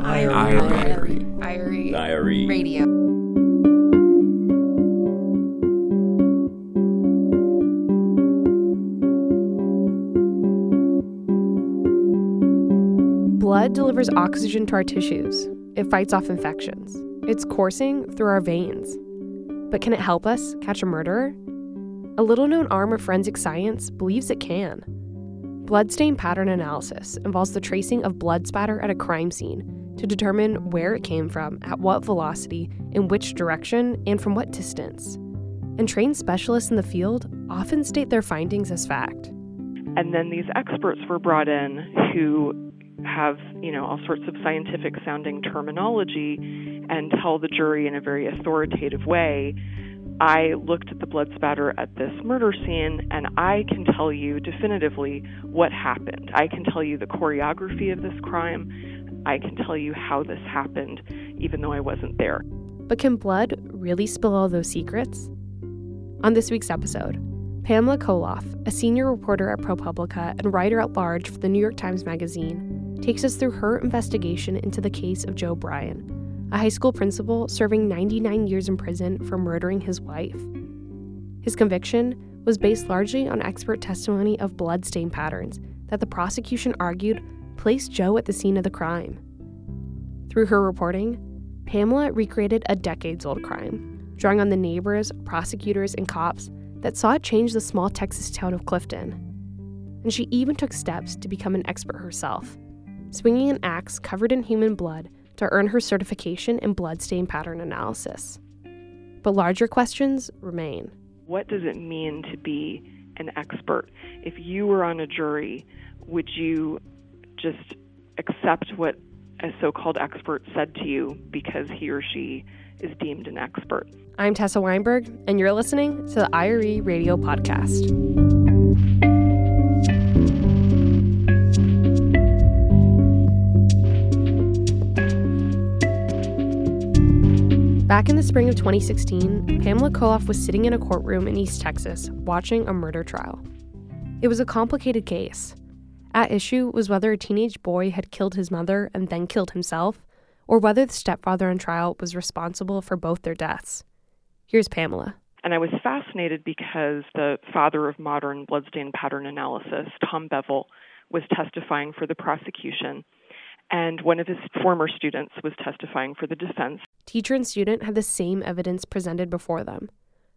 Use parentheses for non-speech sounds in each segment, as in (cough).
IRE. IRE. Diary. Radio. Blood delivers oxygen to our tissues. It fights off infections. It's coursing through our veins. But can it help us catch a murderer? A little known arm of forensic science believes it can. Bloodstain pattern analysis involves the tracing of blood spatter at a crime scene to determine where it came from, at what velocity, in which direction, and from what distance. And trained specialists in the field often state their findings as fact. And then these experts were brought in who have, you know, all sorts of scientific sounding terminology and tell the jury in a very authoritative way. I looked at the blood spatter at this murder scene and I can tell you definitively what happened. I can tell you the choreography of this crime. I can tell you how this happened, even though I wasn't there. But can blood really spill all those secrets? On this week's episode, Pamela Colloff, a senior reporter at ProPublica and writer at large for the New York Times Magazine, takes us through her investigation into the case of Joe Bryan, a high school principal serving 99 years in prison for murdering his wife. His conviction was based largely on expert testimony of blood stain patterns that the prosecution argued placed Joe at the scene of the crime. Through her reporting, Pamela recreated a decades old crime, drawing on the neighbors, prosecutors, and cops that saw it change the small Texas town of Clifton. And she even took steps to become an expert herself, swinging an axe covered in human blood to earn her certification in bloodstain pattern analysis. But larger questions remain. What does it mean to be an expert? If you were on a jury, would you just accept what a so called expert said to you because he or she is deemed an expert? I'm Tessa Weinberg, and you're listening to the IRE Radio Podcast. Back in the spring of 2016, Pamela Colloff was sitting in a courtroom in East Texas watching a murder trial. It was a complicated case. At issue was whether a teenage boy had killed his mother and then killed himself, or whether the stepfather on trial was responsible for both their deaths. Here's Pamela. And I was fascinated because the father of modern bloodstain pattern analysis, Tom Bevel, was testifying for the prosecution, and one of his former students was testifying for the defense. Teacher and student had the same evidence presented before them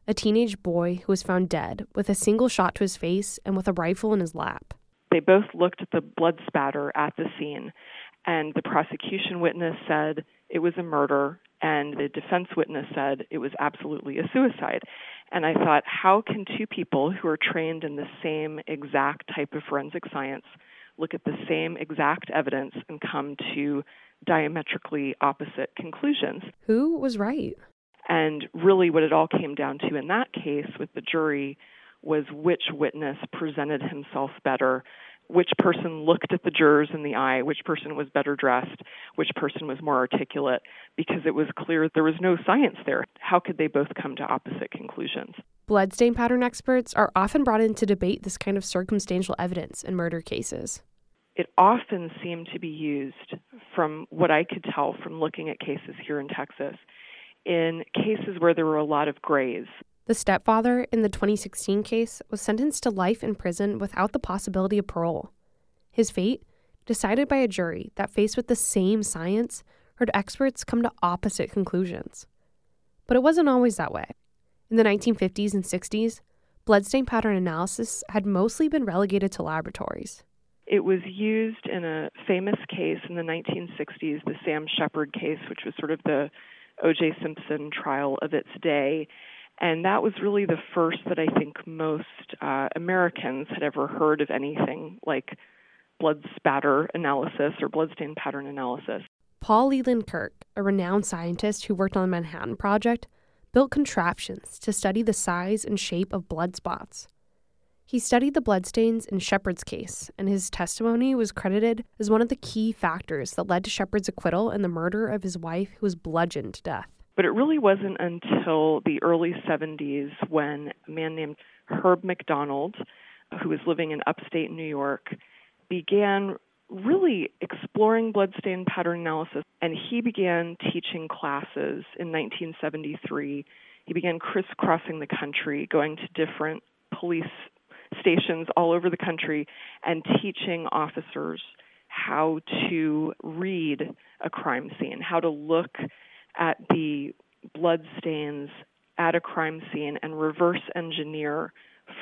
a teenage boy who was found dead with a single shot to his face and with a rifle in his lap. They both looked at the blood spatter at the scene, and the prosecution witness said it was a murder, and the defense witness said it was absolutely a suicide. And I thought, how can two people who are trained in the same exact type of forensic science look at the same exact evidence and come to diametrically opposite conclusions? Who was right? And really, what it all came down to in that case with the jury was which witness presented himself better, which person looked at the jurors in the eye, which person was better dressed, which person was more articulate, because it was clear there was no science there. How could they both come to opposite conclusions? Bloodstain pattern experts are often brought in to debate this kind of circumstantial evidence in murder cases. It often seemed to be used, from what I could tell from looking at cases here in Texas, in cases where there were a lot of grays. The stepfather in the 2016 case was sentenced to life in prison without the possibility of parole. His fate, decided by a jury that, faced with the same science, heard experts come to opposite conclusions. But it wasn't always that way. In the 1950s and 60s, bloodstain pattern analysis had mostly been relegated to laboratories. It was used in a famous case in the 1960s, the Sam Sheppard case, which was sort of the O.J. Simpson trial of its day. And that was really the first that I think most uh, Americans had ever heard of anything like blood spatter analysis or bloodstain pattern analysis. Paul Leland Kirk, a renowned scientist who worked on the Manhattan Project, built contraptions to study the size and shape of blood spots. He studied the bloodstains in Sheppard's case, and his testimony was credited as one of the key factors that led to Sheppard's acquittal in the murder of his wife, who was bludgeoned to death. But it really wasn't until the early 70s when a man named Herb MacDonell, who was living in upstate New York, began really exploring bloodstain pattern analysis. And he began teaching classes in 1973. He began crisscrossing the country, going to different police stations all over the country and teaching officers how to read a crime scene, how to look at the blood stains at a crime scene and reverse engineer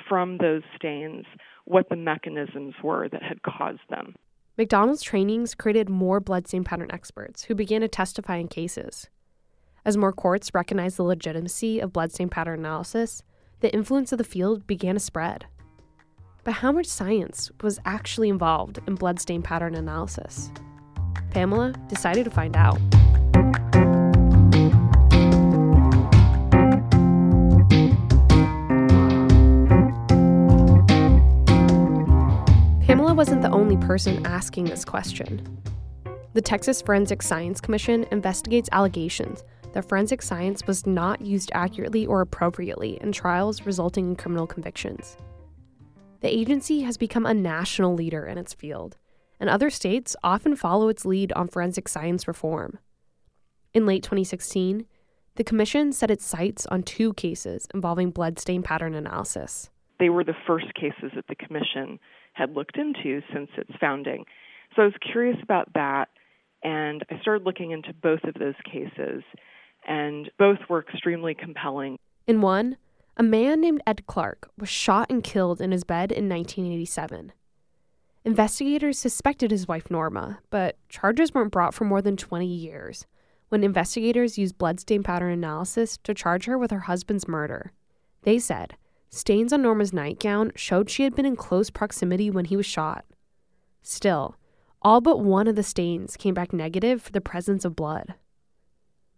from those stains what the mechanisms were that had caused them. MacDonell's trainings created more bloodstain pattern experts who began to testify in cases. As more courts recognized the legitimacy of bloodstain pattern analysis, the influence of the field began to spread. But how much science was actually involved in bloodstain pattern analysis? Pamela decided to find out. Wasn't the only person asking this question. The Texas Forensic Science Commission investigates allegations that forensic science was not used accurately or appropriately in trials resulting in criminal convictions. The agency has become a national leader in its field, and other states often follow its lead on forensic science reform. In late 2016, the Commission set its sights on two cases involving bloodstain pattern analysis. They were the first cases that the Commission had looked into since its founding. So I was curious about that, and I started looking into both of those cases, and both were extremely compelling. In one, a man named Ed Clark was shot and killed in his bed in 1987. Investigators suspected his wife Norma, but charges weren't brought for more than 20 years when investigators used bloodstain pattern analysis to charge her with her husband's murder. They said stains on Norma's nightgown showed she had been in close proximity when he was shot. Still, all but one of the stains came back negative for the presence of blood.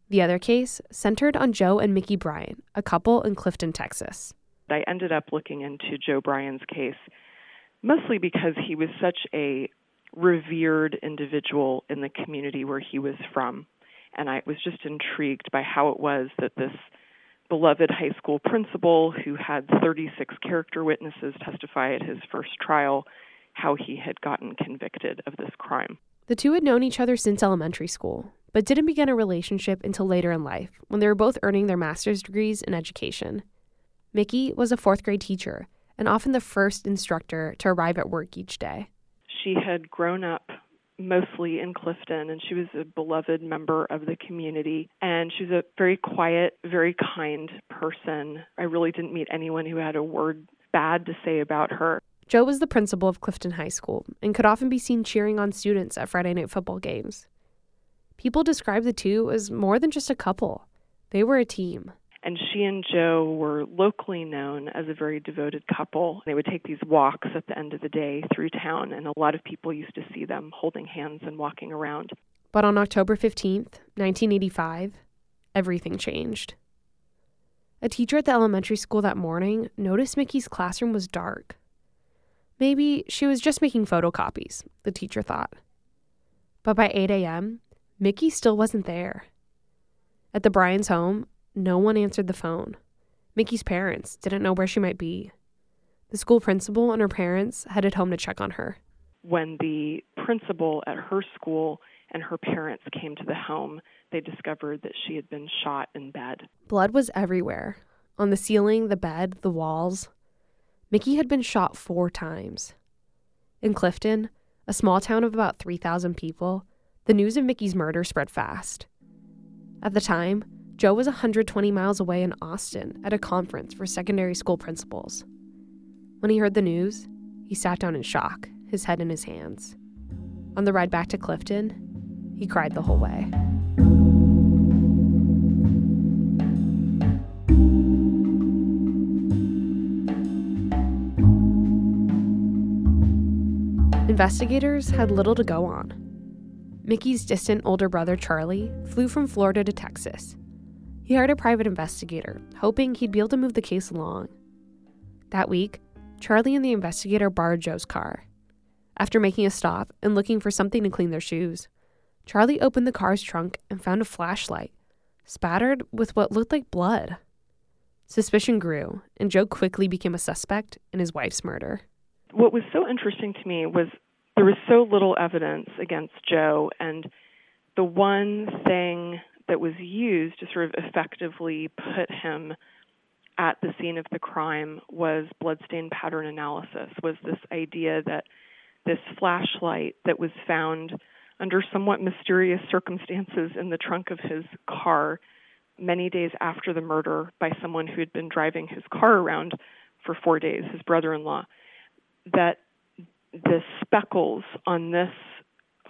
The other case centered on Joe and Mickey Bryan, a couple in Clifton, Texas. I ended up looking into Joe Bryan's case mostly because he was such a revered individual in the community where he was from. And I was just intrigued by how it was that this beloved high school principal who had 36 character witnesses testify at his first trial, how he had gotten convicted of this crime. The two had known each other since elementary school, but didn't begin a relationship until later in life when they were both earning their master's degrees in education. Mickey was a fourth grade teacher and often the first instructor to arrive at work each day. She had grown up mostly in Clifton, and she was a beloved member of the community. And she was a very quiet, very kind person. I really didn't meet anyone who had a word bad to say about her. Joe was the principal of Clifton High School and could often be seen cheering on students at Friday night football games. People describe the two as more than just a couple, they were a team. And she and Joe were locally known as a very devoted couple. They would take these walks at the end of the day through town, and a lot of people used to see them holding hands and walking around. But on October 15th, 1985, everything changed. A teacher at the elementary school that morning noticed Mickey's classroom was dark. Maybe she was just making photocopies, the teacher thought. But by 8 a.m., Mickey still wasn't there. At the Bryans' home, no one answered the phone. Mickey's parents didn't know where she might be. The school principal and her parents headed home to check on her. When the principal at her school and her parents came to the home, they discovered that she had been shot in bed. Blood was everywhere on the ceiling, the bed, the walls. Mickey had been shot four times. In Clifton, a small town of about 3,000 people, the news of Mickey's murder spread fast. At the time, Joe was 120 miles away in Austin at a conference for secondary school principals. When he heard the news, he sat down in shock, his head in his hands. On the ride back to Clifton, he cried the whole way. Investigators had little to go on. Mickey's distant older brother, Charlie, flew from Florida to Texas. He hired a private investigator, hoping he'd be able to move the case along. That week, Charlie and the investigator borrowed Joe's car. After making a stop and looking for something to clean their shoes, Charlie opened the car's trunk and found a flashlight, spattered with what looked like blood. Suspicion grew, and Joe quickly became a suspect in his wife's murder. What was so interesting to me was there was so little evidence against Joe, and the one thing that was used to sort of effectively put him at the scene of the crime was bloodstain pattern analysis was this idea that this flashlight that was found under somewhat mysterious circumstances in the trunk of his car many days after the murder by someone who had been driving his car around for 4 days his brother-in-law that the speckles on this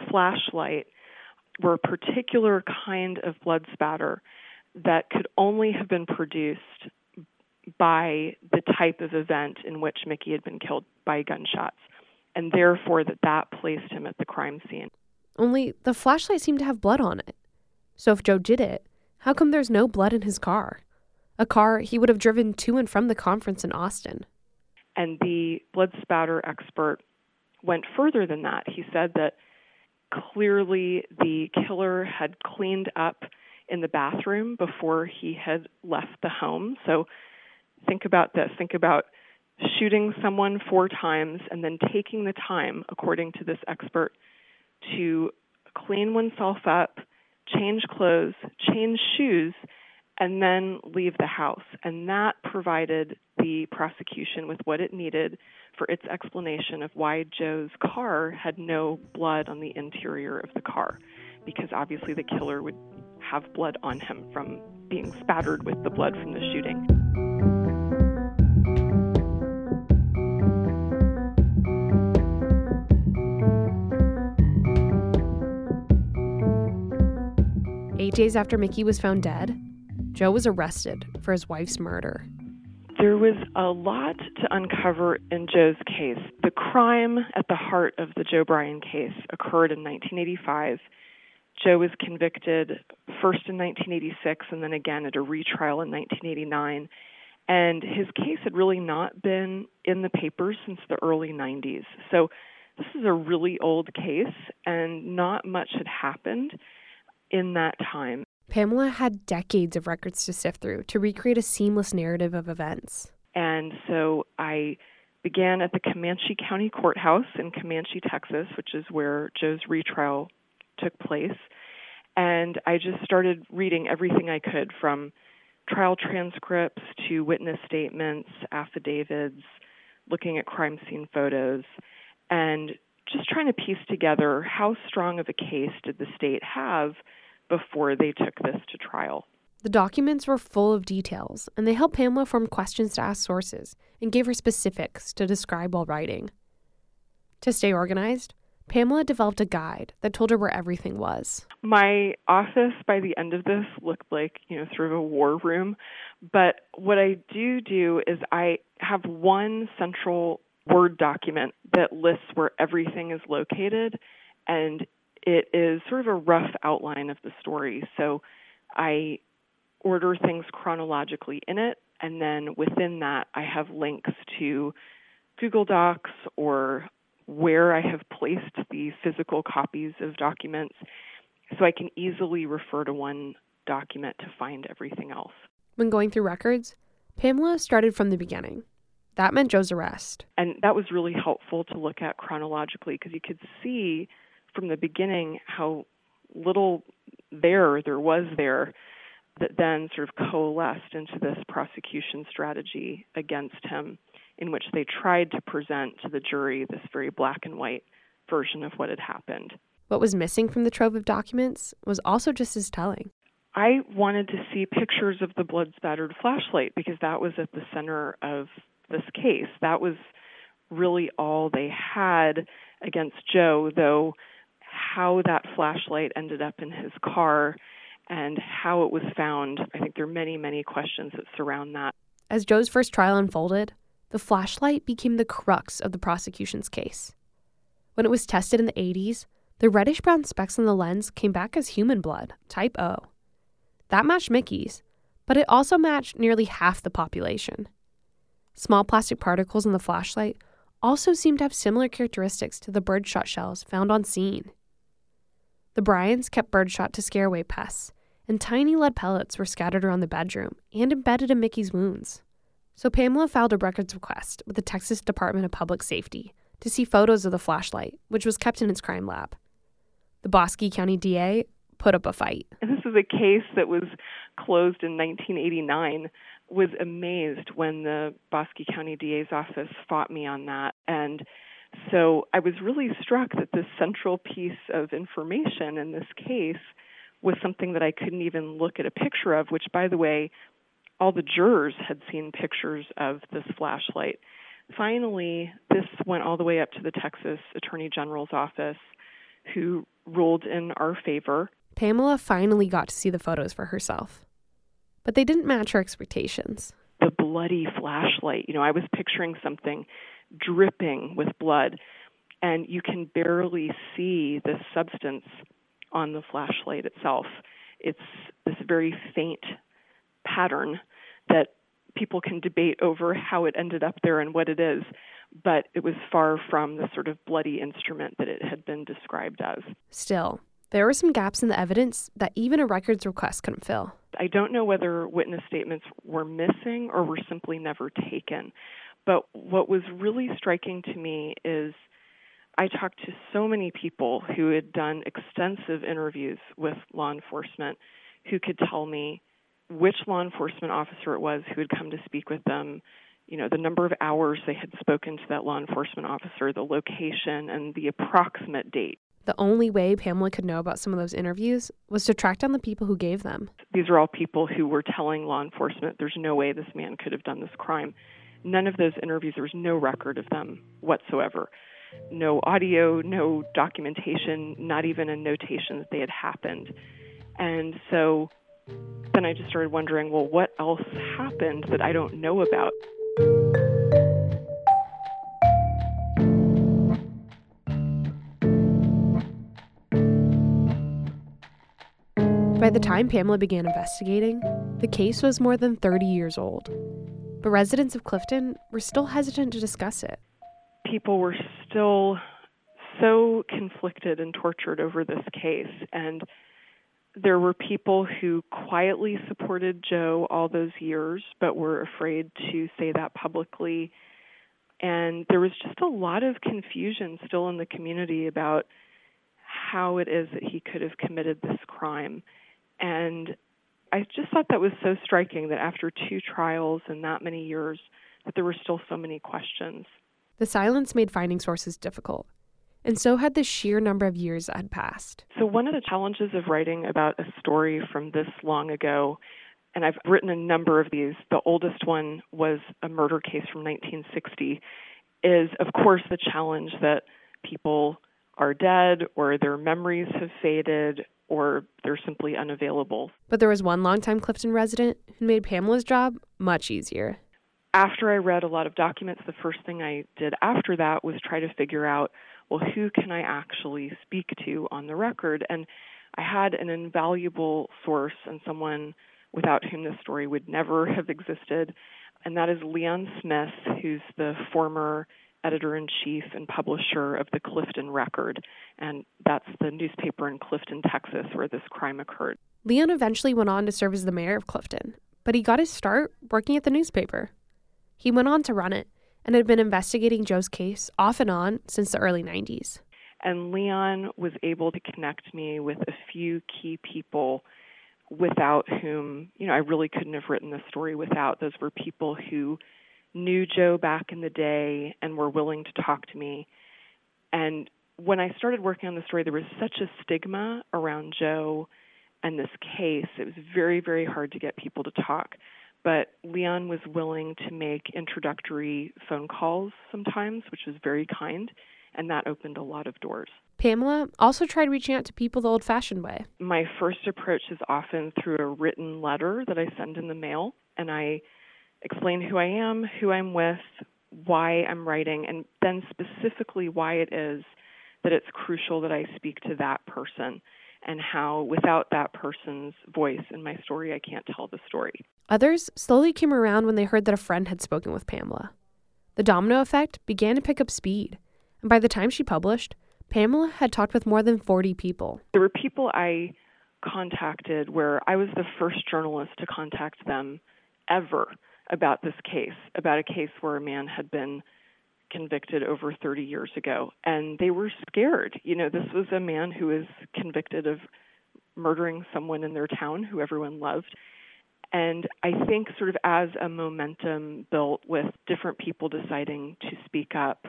flashlight were a particular kind of blood spatter that could only have been produced by the type of event in which Mickey had been killed by gunshots, and therefore that that placed him at the crime scene. Only the flashlight seemed to have blood on it. So if Joe did it, how come there's no blood in his car? A car he would have driven to and from the conference in Austin. And the blood spatter expert went further than that. He said that clearly the killer had cleaned up in the bathroom before he had left the home. So think about this think about shooting someone four times and then taking the time, according to this expert, to clean oneself up, change clothes, change shoes, and then leave the house. And that provided the prosecution with what it needed for its explanation of why Joe's car had no blood on the interior of the car, because obviously the killer would have blood on him from being spattered with the blood from the shooting. Eight days after Mickey was found dead, Joe was arrested for his wife's murder. There was a lot to uncover in Joe's case. The crime at the heart of the Joe Bryan case occurred in 1985. Joe was convicted first in 1986 and then again at a retrial in 1989. And his case had really not been in the papers since the early 90s. So this is a really old case, and not much had happened in that time. Pamela had decades of records to sift through to recreate a seamless narrative of events. And so I began at the Comanche County Courthouse in Comanche, Texas, which is where Joe's retrial took place. And I just started reading everything I could from trial transcripts to witness statements, affidavits, looking at crime scene photos, and just trying to piece together how strong of a case did the state have before they took this to trial. The documents were full of details, and they helped Pamela form questions to ask sources and gave her specifics to describe while writing. To stay organized, Pamela developed a guide that told her where everything was. My office by the end of this looked like, you know, sort of a war room. But what I do do is I have one central Word document that lists where everything is located and it is sort of a rough outline of the story. So I order things chronologically in it, and then within that, I have links to Google Docs or where I have placed the physical copies of documents so I can easily refer to one document to find everything else. When going through records, Pamela started from the beginning. That meant Joe's arrest. And that was really helpful to look at chronologically because you could see from the beginning how little there there was there that then sort of coalesced into this prosecution strategy against him in which they tried to present to the jury this very black and white version of what had happened. What was missing from the trove of documents was also just as telling. I wanted to see pictures of the blood spattered flashlight because that was at the center of this case. That was really all they had against Joe, though how that flashlight ended up in his car and how it was found. I think there are many, many questions that surround that. As Joe's first trial unfolded, the flashlight became the crux of the prosecution's case. When it was tested in the 80s, the reddish brown specks on the lens came back as human blood, type O. That matched Mickey's, but it also matched nearly half the population. Small plastic particles in the flashlight also seemed to have similar characteristics to the birdshot shells found on scene. The Bryans kept birdshot to scare away pests, and tiny lead pellets were scattered around the bedroom and embedded in Mickey's wounds. So Pamela filed a records request with the Texas Department of Public Safety to see photos of the flashlight, which was kept in its crime lab. The Bosque County DA put up a fight. This is a case that was closed in 1989. Was amazed when the Bosque County DA's office fought me on that. And so I was really struck that this central piece of information in this case was something that I couldn't even look at a picture of, which, by the way, all the jurors had seen pictures of this flashlight. Finally, this went all the way up to the Texas Attorney General's office, who ruled in our favor. Pamela finally got to see the photos for herself, but they didn't match her expectations. The bloody flashlight, you know, I was picturing something dripping with blood, and you can barely see the substance on the flashlight itself. It's this very faint pattern that people can debate over how it ended up there and what it is, but it was far from the sort of bloody instrument that it had been described as. Still, there were some gaps in the evidence that even a records request couldn't fill. I don't know whether witness statements were missing or were simply never taken. But what was really striking to me is I talked to so many people who had done extensive interviews with law enforcement who could tell me which law enforcement officer it was who had come to speak with them, you know, the number of hours they had spoken to that law enforcement officer, the location, and the approximate date. The only way Pamela could know about some of those interviews was to track down the people who gave them. These are all people who were telling law enforcement there's no way this man could have done this crime. None of those interviews, there was no record of them whatsoever. No audio, no documentation, not even a notation that they had happened. And so then I just started wondering, well, what else happened that I don't know about? By the time Pamela began investigating, the case was more than 30 years old. But residents of Clifton were still hesitant to discuss it. People were still so conflicted and tortured over this case. And there were people who quietly supported Joe all those years, but were afraid to say that publicly. And there was just a lot of confusion still in the community about how it is that he could have committed this crime. And I just thought that was so striking that after two trials and that many years, that there were still so many questions. The silence made finding sources difficult and so had the sheer number of years that had passed. So, one of the challenges of writing about a story from this long ago, and I've written a number of these, the oldest one was a murder case from 1960, is of course the challenge that people are dead or their memories have faded or they're simply unavailable. But there was one longtime Clifton resident who made Pamela's job much easier. After I read a lot of documents, the first thing I did after that was try to figure out well, who can I actually speak to on the record? And I had an invaluable source and someone without whom this story would never (laughs) have existed, and that is Leon Smith, who's the former editor in chief and publisher of the Clifton Record, and that's the newspaper in Clifton, Texas, where this crime occurred. Leon eventually went on to serve as the mayor of Clifton, but he got his start working at the newspaper. He went on to run it and had been investigating Joe's case off and on since the early 90s. And Leon was able to connect me with a few key people without whom, you know, I really couldn't have written the story without. Those were people who knew Joe back in the day and were willing to talk to me. And when I started working on the story, there was such a stigma around Joe and this case. It was very, very hard to get people to talk but Leon was willing to make introductory phone calls sometimes, which was very kind, and that opened a lot of doors. Pamela also tried reaching out to people the old fashioned way. My first approach is often through a written letter that I send in the mail, and I explain who I am, who I'm with, why I'm writing, and then specifically why it is that it's crucial that I speak to that person and how without that person's voice in my story, I can't tell the story. Others slowly came around when they heard that a friend had spoken with Pamela. The domino effect began to pick up speed, and by the time she published, Pamela had talked with more than 40 people. There were people I contacted where I was the first journalist to contact them ever about this case, about a case where a man had been convicted over 30 years ago, and they were scared. You know, this was a man who was convicted of murdering someone in their town who everyone loved. And I think, sort of, as a momentum built with different people deciding to speak up,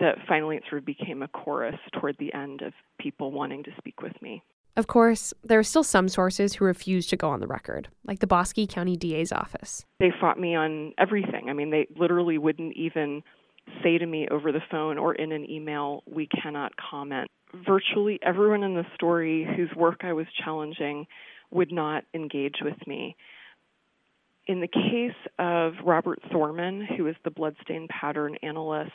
that finally it sort of became a chorus toward the end of people wanting to speak with me. Of course, there are still some sources who refuse to go on the record, like the Bosque County DA's office. They fought me on everything. I mean, they literally wouldn't even say to me over the phone or in an email, we cannot comment. Virtually everyone in the story whose work I was challenging would not engage with me. In the case of Robert Thorman, who is the bloodstain pattern analyst,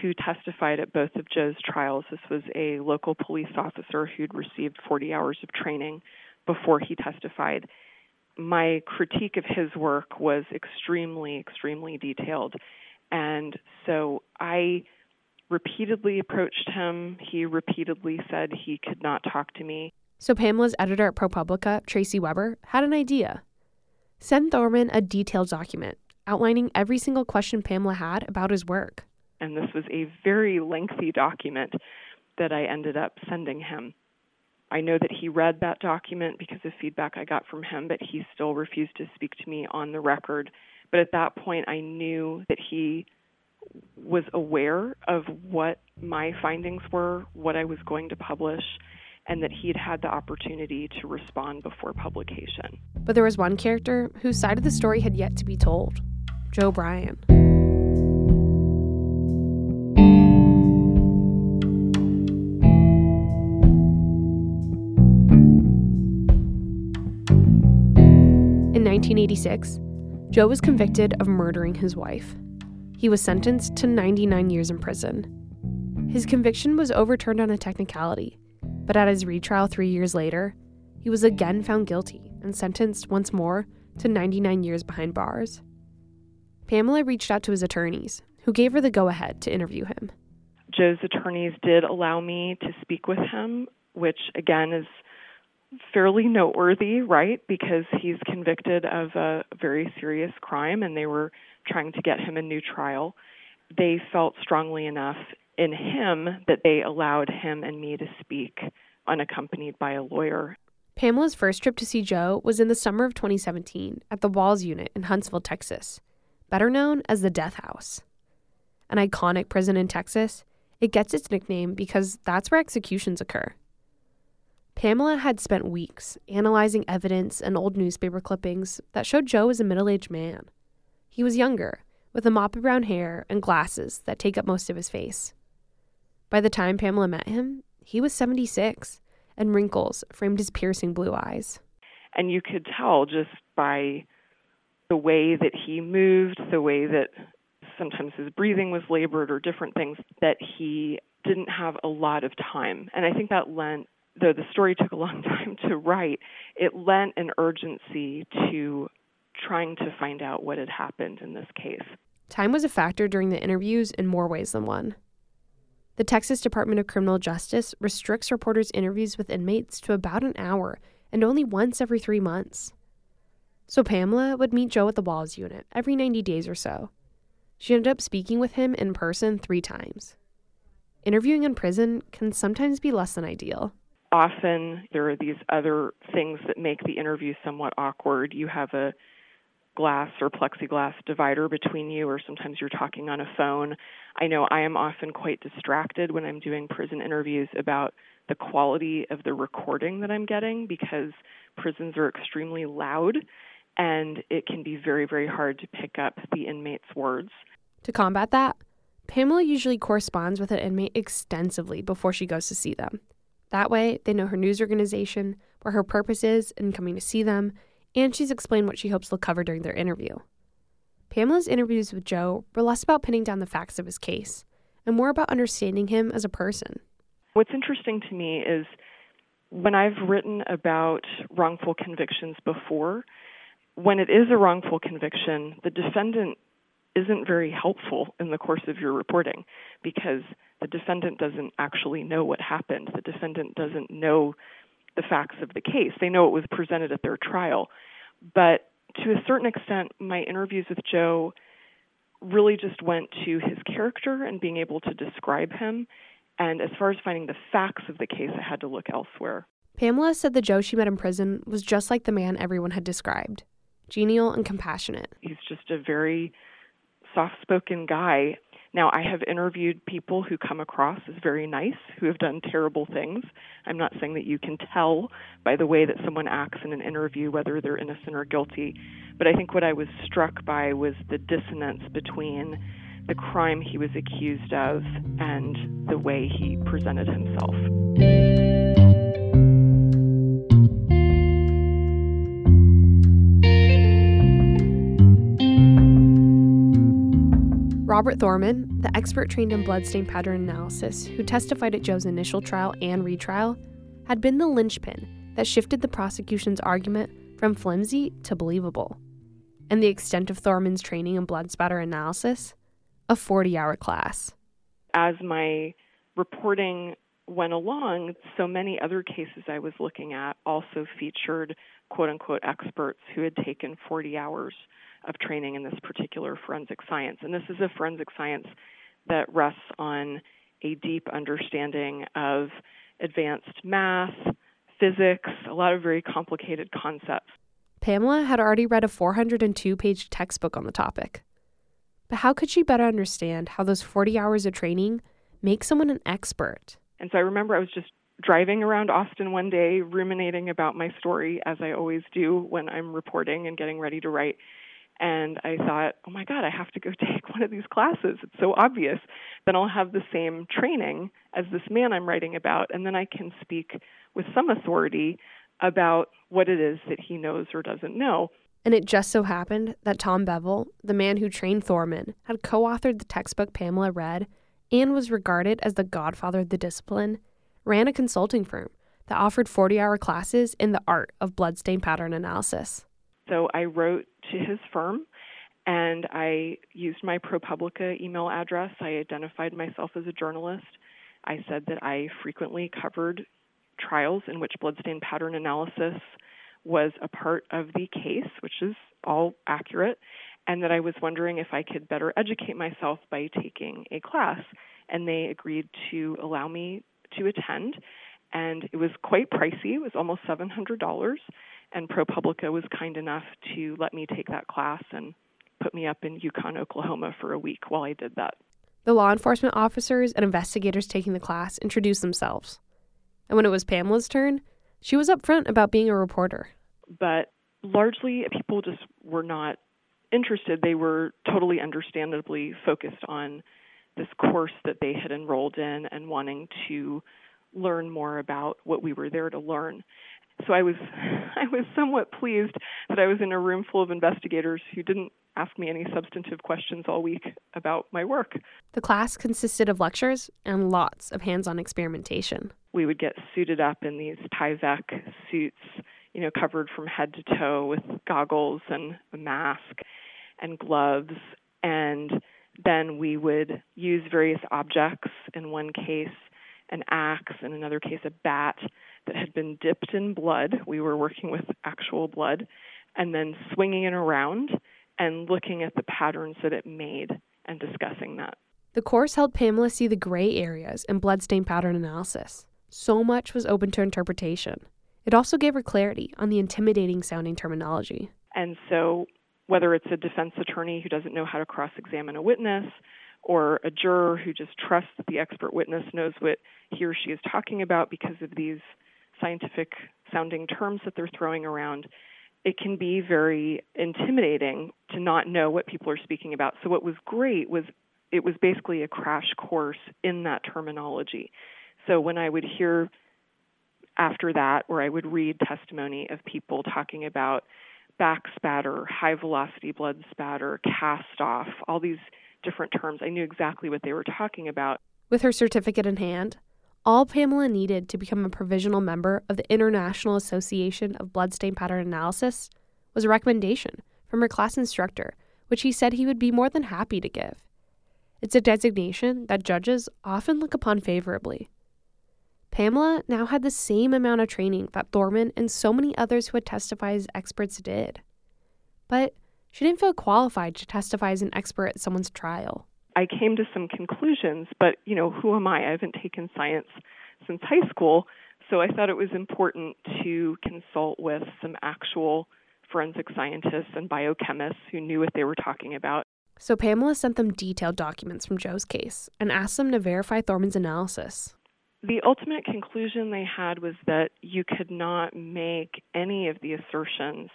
who testified at both of Joe's trials. This was a local police officer who'd received 40 hours of training before he testified. My critique of his work was extremely, extremely detailed. And so I repeatedly approached him. He repeatedly said he could not talk to me. So Pamela's editor at ProPublica, Tracy Weber, had an idea. Send Thorman a detailed document outlining every single question Pamela had about his work and this was a very lengthy document that I ended up sending him. I know that he read that document because of feedback I got from him, but he still refused to speak to me on the record. But at that point, I knew that he was aware of what my findings were, what I was going to publish, and that he had had the opportunity to respond before publication. But there was one character whose side of the story had yet to be told Joe Bryan. 1986, Joe was convicted of murdering his wife. He was sentenced to 99 years in prison. His conviction was overturned on a technicality, but at his retrial three years later, he was again found guilty and sentenced once more to 99 years behind bars. Pamela reached out to his attorneys, who gave her the go ahead to interview him. Joe's attorneys did allow me to speak with him, which again is fairly noteworthy, right? Because he's convicted of a very serious crime and they were trying to get him a new trial. They felt strongly enough in him that they allowed him and me to speak unaccompanied by a lawyer. Pamela's first trip to see Joe was in the summer of 2017 at the Walls Unit in Huntsville, Texas, better known as the Death House. An iconic prison in Texas, it gets its nickname because that's where executions occur. Pamela had spent weeks analyzing evidence and old newspaper clippings that showed Joe as a middle aged man. He was younger, with a mop of brown hair and glasses that take up most of his face. By the time Pamela met him, he was 76, and wrinkles framed his piercing blue eyes. And you could tell just by the way that he moved, the way that sometimes his breathing was labored or different things, that he didn't have a lot of time. And I think that lent though the story took a long (laughs) time to write, it lent an urgency to trying to find out what had happened in this case. Time was a factor during the interviews in more ways than one. The Texas Department of Criminal Justice restricts reporters' interviews with inmates to about an hour and only once every three months. So Pamela would meet Joe at the Walls unit every 90 days or so. She ended up speaking with him in person three times. Interviewing in prison can sometimes be less than ideal often there are these other things that make the interview somewhat awkward. You have a glass or plexiglass divider between you, or sometimes you're talking on a phone. I know I am often quite distracted when I'm doing prison interviews about the quality of the recording that I'm getting because prisons are extremely loud and it can be very, very hard to pick up the inmate's words. To combat that, Pamela usually corresponds with an inmate extensively before she goes to see them. That way, they know her news organization, where her purpose is in coming to see them, and she's explained what she hopes they'll cover during their interview. Pamela's interviews with Joe were less about pinning down the facts of his case and more about understanding him as a person. What's interesting to me is when I've written about wrongful convictions before, when it is a wrongful conviction, the defendant isn't very helpful in the course of your reporting because the defendant doesn't actually know what happened. The defendant doesn't know the facts of the case. They know it was presented at their trial. But to a certain extent, my interviews with Joe really just went to his character and being able to describe him. And as far as finding the facts of the case, I had to look elsewhere. Pamela said the Joe she met in prison was just like the man everyone had described genial and compassionate. He's just a very soft spoken guy. Now, I have interviewed people who come across as very nice, who have done terrible things. I'm not saying that you can tell by the way that someone acts in an interview whether they're innocent or guilty, but I think what I was struck by was the dissonance between the crime he was accused of and the way he presented himself. Robert Thorman, the expert trained in bloodstain pattern analysis who testified at Joe's initial trial and retrial, had been the linchpin that shifted the prosecution's argument from flimsy to believable. And the extent of Thorman's training in blood spatter analysis? A 40 hour class. As my reporting went along, so many other cases I was looking at also featured quote unquote experts who had taken 40 hours of training in this particular forensic science. And this is a forensic science that rests on a deep understanding of advanced math, physics, a lot of very complicated concepts. Pamela had already read a 402 page textbook on the topic. But how could she better understand how those 40 hours of training make someone an expert? And so I remember I was just driving around Austin one day, ruminating about my story, as I always do when I'm reporting and getting ready to write. And I thought, oh my God, I have to go (laughs) take one of these classes. It's so obvious. Then I'll have the same training as this man I'm writing about, and then I can speak with some authority about what it is that he knows or doesn't know. And it just so happened that Tom Bevel, the man who trained Thorman, had co authored the textbook Pamela read and was regarded as the godfather of the discipline, ran a consulting firm that offered 40 hour classes in the art of bloodstain pattern analysis. So I wrote to his firm and I used my ProPublica email address. I identified myself as a journalist. I said that I frequently covered trials in which bloodstain pattern analysis was a part of the case, which is all accurate, and that I was wondering if I could better educate myself by taking a class. And they agreed to allow me to attend. And it was quite pricey, it was almost $700 and ProPublica was kind enough to let me take that class and put me up in Yukon, Oklahoma for a week while I did that. The law enforcement officers and investigators taking the class introduced themselves. And when it was Pamela's turn, she was upfront about being a reporter. But largely, people just were not interested. They were totally understandably focused on this course that they had enrolled in and wanting to learn more about what we were there to learn so I was (laughs) I was somewhat pleased that I was in a room full of investigators who didn't ask me any substantive questions all week about my work. The class consisted of lectures and lots of hands-on experimentation. We would get suited up in these Tyvek suits, you know, covered from head to toe with goggles and a mask and gloves and then we would use various objects in one case an axe in another case a bat that had been dipped in blood. We were working with actual blood, and then swinging it around and looking at the patterns that it made and discussing that. The course helped Pamela see the gray areas in bloodstain pattern analysis. So much was open to interpretation. It also gave her clarity on the intimidating sounding terminology. And so, whether it's a defense attorney who doesn't know how to cross examine a witness, or a juror who just trusts that the expert witness knows what he or she is talking about because of these scientific sounding terms that they're throwing around, it can be very intimidating to not know what people are speaking about. So, what was great was it was basically a crash course in that terminology. So, when I would hear after that, or I would read testimony of people talking about back spatter, high velocity blood spatter, cast off, all these different terms, I knew exactly what they were talking about. With her certificate in hand, all Pamela needed to become a provisional member of the International Association of Bloodstain Pattern Analysis was a recommendation from her class instructor, which he said he would be more than happy to give. It's a designation that judges often look upon favorably. Pamela now had the same amount of training that Thorman and so many others who had testified as experts did. But she didn't feel qualified to testify as an expert at someone's trial. I came to some conclusions, but you know, who am I? I haven't taken science since high school, so I thought it was important to consult with some actual forensic scientists and biochemists who knew what they were talking about. So Pamela sent them detailed documents from Joe's case and asked them to verify Thorman's analysis. The ultimate conclusion they had was that you could not make any of the assertions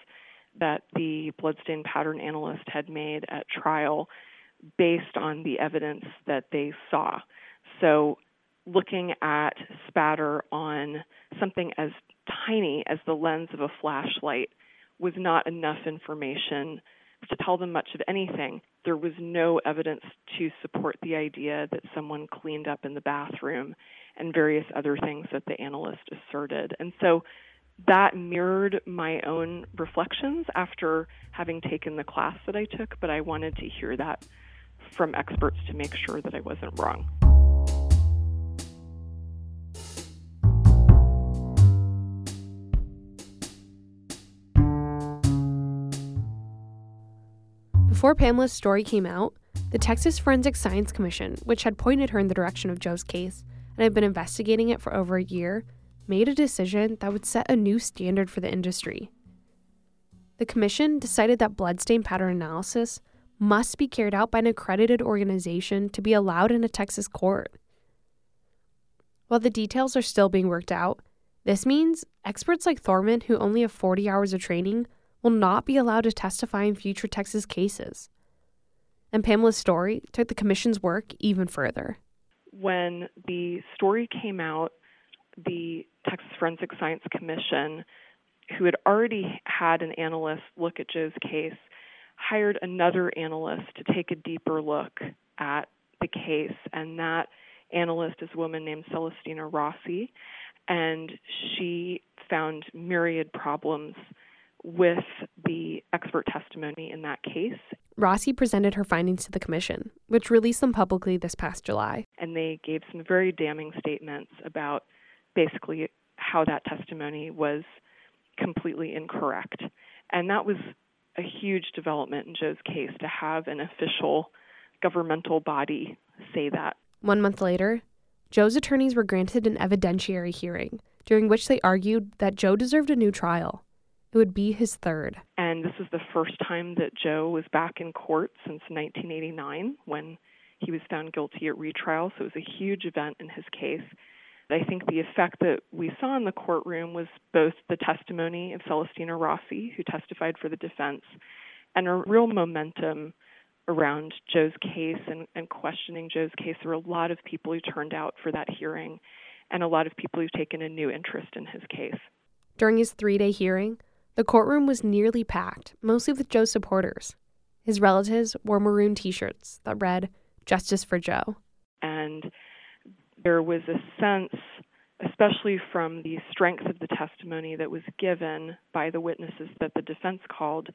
that the bloodstain pattern analyst had made at trial based on the evidence that they saw. So, looking at spatter on something as tiny as the lens of a flashlight was not enough information to tell them much of anything. There was no evidence to support the idea that someone cleaned up in the bathroom and various other things that the analyst asserted. And so that mirrored my own reflections after having taken the class that I took, but I wanted to hear that from experts to make sure that I wasn't wrong. Before Pamela's story came out, the Texas Forensic Science Commission, which had pointed her in the direction of Joe's case and had been investigating it for over a year, made a decision that would set a new standard for the industry. The commission decided that bloodstain pattern analysis must be carried out by an accredited organization to be allowed in a Texas court. While the details are still being worked out, this means experts like Thorman, who only have 40 hours of training, will not be allowed to testify in future Texas cases. And Pamela's story took the commission's work even further. When the story came out, the Texas Forensic Science Commission, who had already had an analyst look at Joe's case, hired another analyst to take a deeper look at the case. And that analyst is a woman named Celestina Rossi. And she found myriad problems with the expert testimony in that case. Rossi presented her findings to the commission, which released them publicly this past July. And they gave some very damning statements about basically how that testimony was completely incorrect. And that was a huge development in Joe's case to have an official governmental body say that. One month later, Joe's attorneys were granted an evidentiary hearing during which they argued that Joe deserved a new trial. It would be his third. And this is the first time that Joe was back in court since 1989 when he was found guilty at retrial. So it was a huge event in his case. I think the effect that we saw in the courtroom was both the testimony of Celestina Rossi, who testified for the defense, and a real momentum around Joe's case and, and questioning Joe's case. There were a lot of people who turned out for that hearing, and a lot of people who've taken a new interest in his case. During his three day hearing, the courtroom was nearly packed, mostly with Joe's supporters. His relatives wore maroon t shirts that read, Justice for Joe. And there was a sense, especially from the strength of the testimony that was given by the witnesses that the defense called,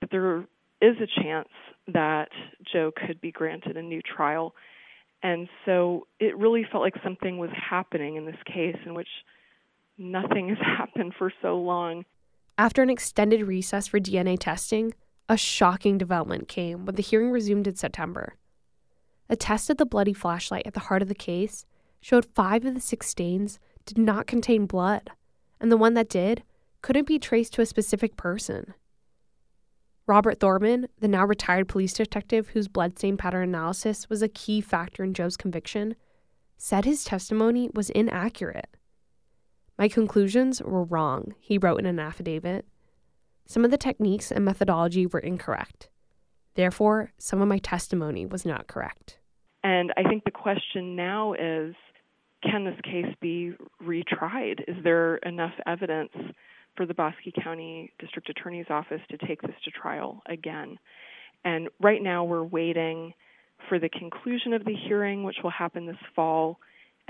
that there is a chance that Joe could be granted a new trial. And so it really felt like something was happening in this case in which nothing has (laughs) happened for so long. After an extended recess for DNA testing, a shocking development came when the hearing resumed in September. A test of the bloody flashlight at the heart of the case showed five of the six stains did not contain blood, and the one that did couldn't be traced to a specific person. Robert Thorman, the now retired police detective whose bloodstain pattern analysis was a key factor in Joe's conviction, said his testimony was inaccurate. My conclusions were wrong, he wrote in an affidavit. Some of the techniques and methodology were incorrect. Therefore, some of my testimony was not correct. And I think the question now is can this case be retried? Is there enough evidence for the Bosque County District Attorney's Office to take this to trial again? And right now we're waiting for the conclusion of the hearing, which will happen this fall.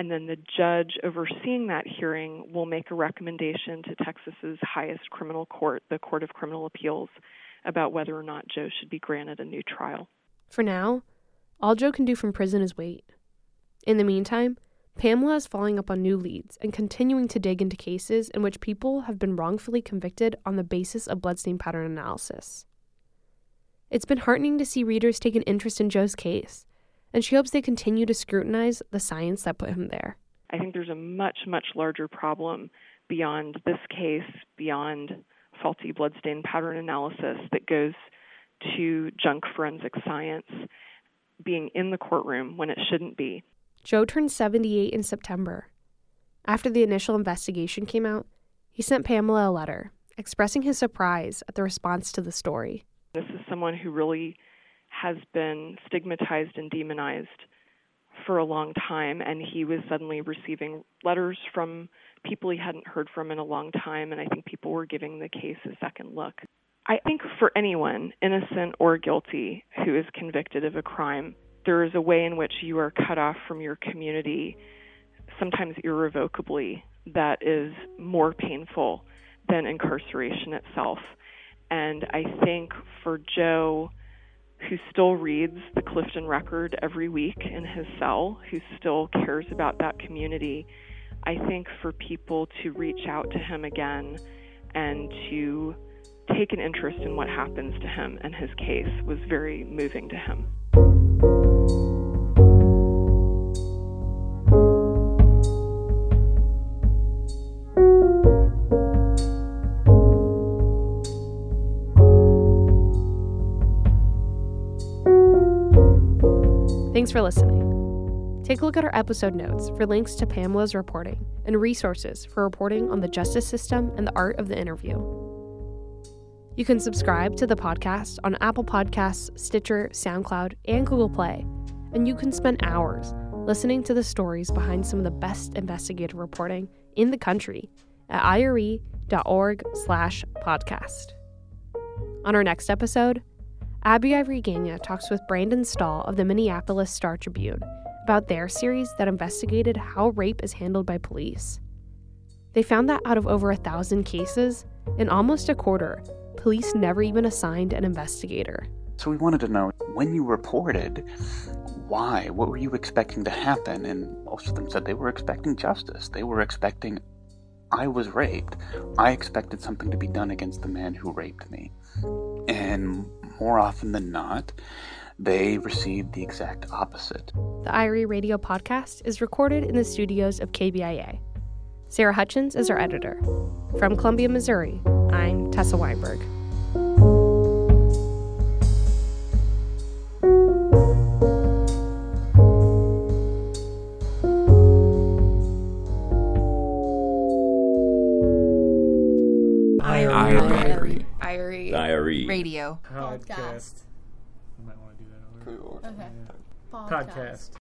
And then the judge overseeing that hearing will make a recommendation to Texas's highest criminal court, the Court of Criminal Appeals, about whether or not Joe should be granted a new trial. For now, all Joe can do from prison is wait. In the meantime, Pamela is following up on new leads and continuing to dig into cases in which people have been wrongfully convicted on the basis of bloodstain pattern analysis. It's been heartening to see readers take an interest in Joe's case, and she hopes they continue to scrutinize the science that put him there. I think there's a much, much larger problem beyond this case, beyond faulty bloodstain pattern analysis that goes to junk forensic science being in the courtroom when it shouldn't be. Joe turned 78 in September. After the initial investigation came out, he sent Pamela a letter expressing his surprise at the response to the story. This is someone who really has been stigmatized and demonized for a long time, and he was suddenly receiving letters from people he hadn't heard from in a long time, and I think people were giving the case a second look. I think for anyone, innocent or guilty, who is convicted of a crime, there is a way in which you are cut off from your community, sometimes irrevocably, that is more painful than incarceration itself. And I think for Joe, who still reads the Clifton Record every week in his cell, who still cares about that community, I think for people to reach out to him again and to take an interest in what happens to him and his case was very moving to him. Thanks for listening. Take a look at our episode notes for links to Pamela's reporting and resources for reporting on the justice system and the art of the interview. You can subscribe to the podcast on Apple Podcasts, Stitcher, SoundCloud, and Google Play, and you can spend hours listening to the stories behind some of the best investigative reporting in the country at ire.org/podcast. On our next episode, Abby Ivory talks with Brandon Stahl of the Minneapolis Star Tribune about their series that investigated how rape is handled by police. They found that out of over a thousand cases, in almost a quarter, police never even assigned an investigator. So we wanted to know when you reported, why? What were you expecting to happen? And most of them said they were expecting justice. They were expecting, I was raped. I expected something to be done against the man who raped me. And more often than not, they received the exact opposite. The IRE Radio podcast is recorded in the studios of KBIA. Sarah Hutchins is our editor. From Columbia, Missouri, I'm Tessa Weinberg. Radio. podcast. You might want to do that over. Cool. Okay. Podcast.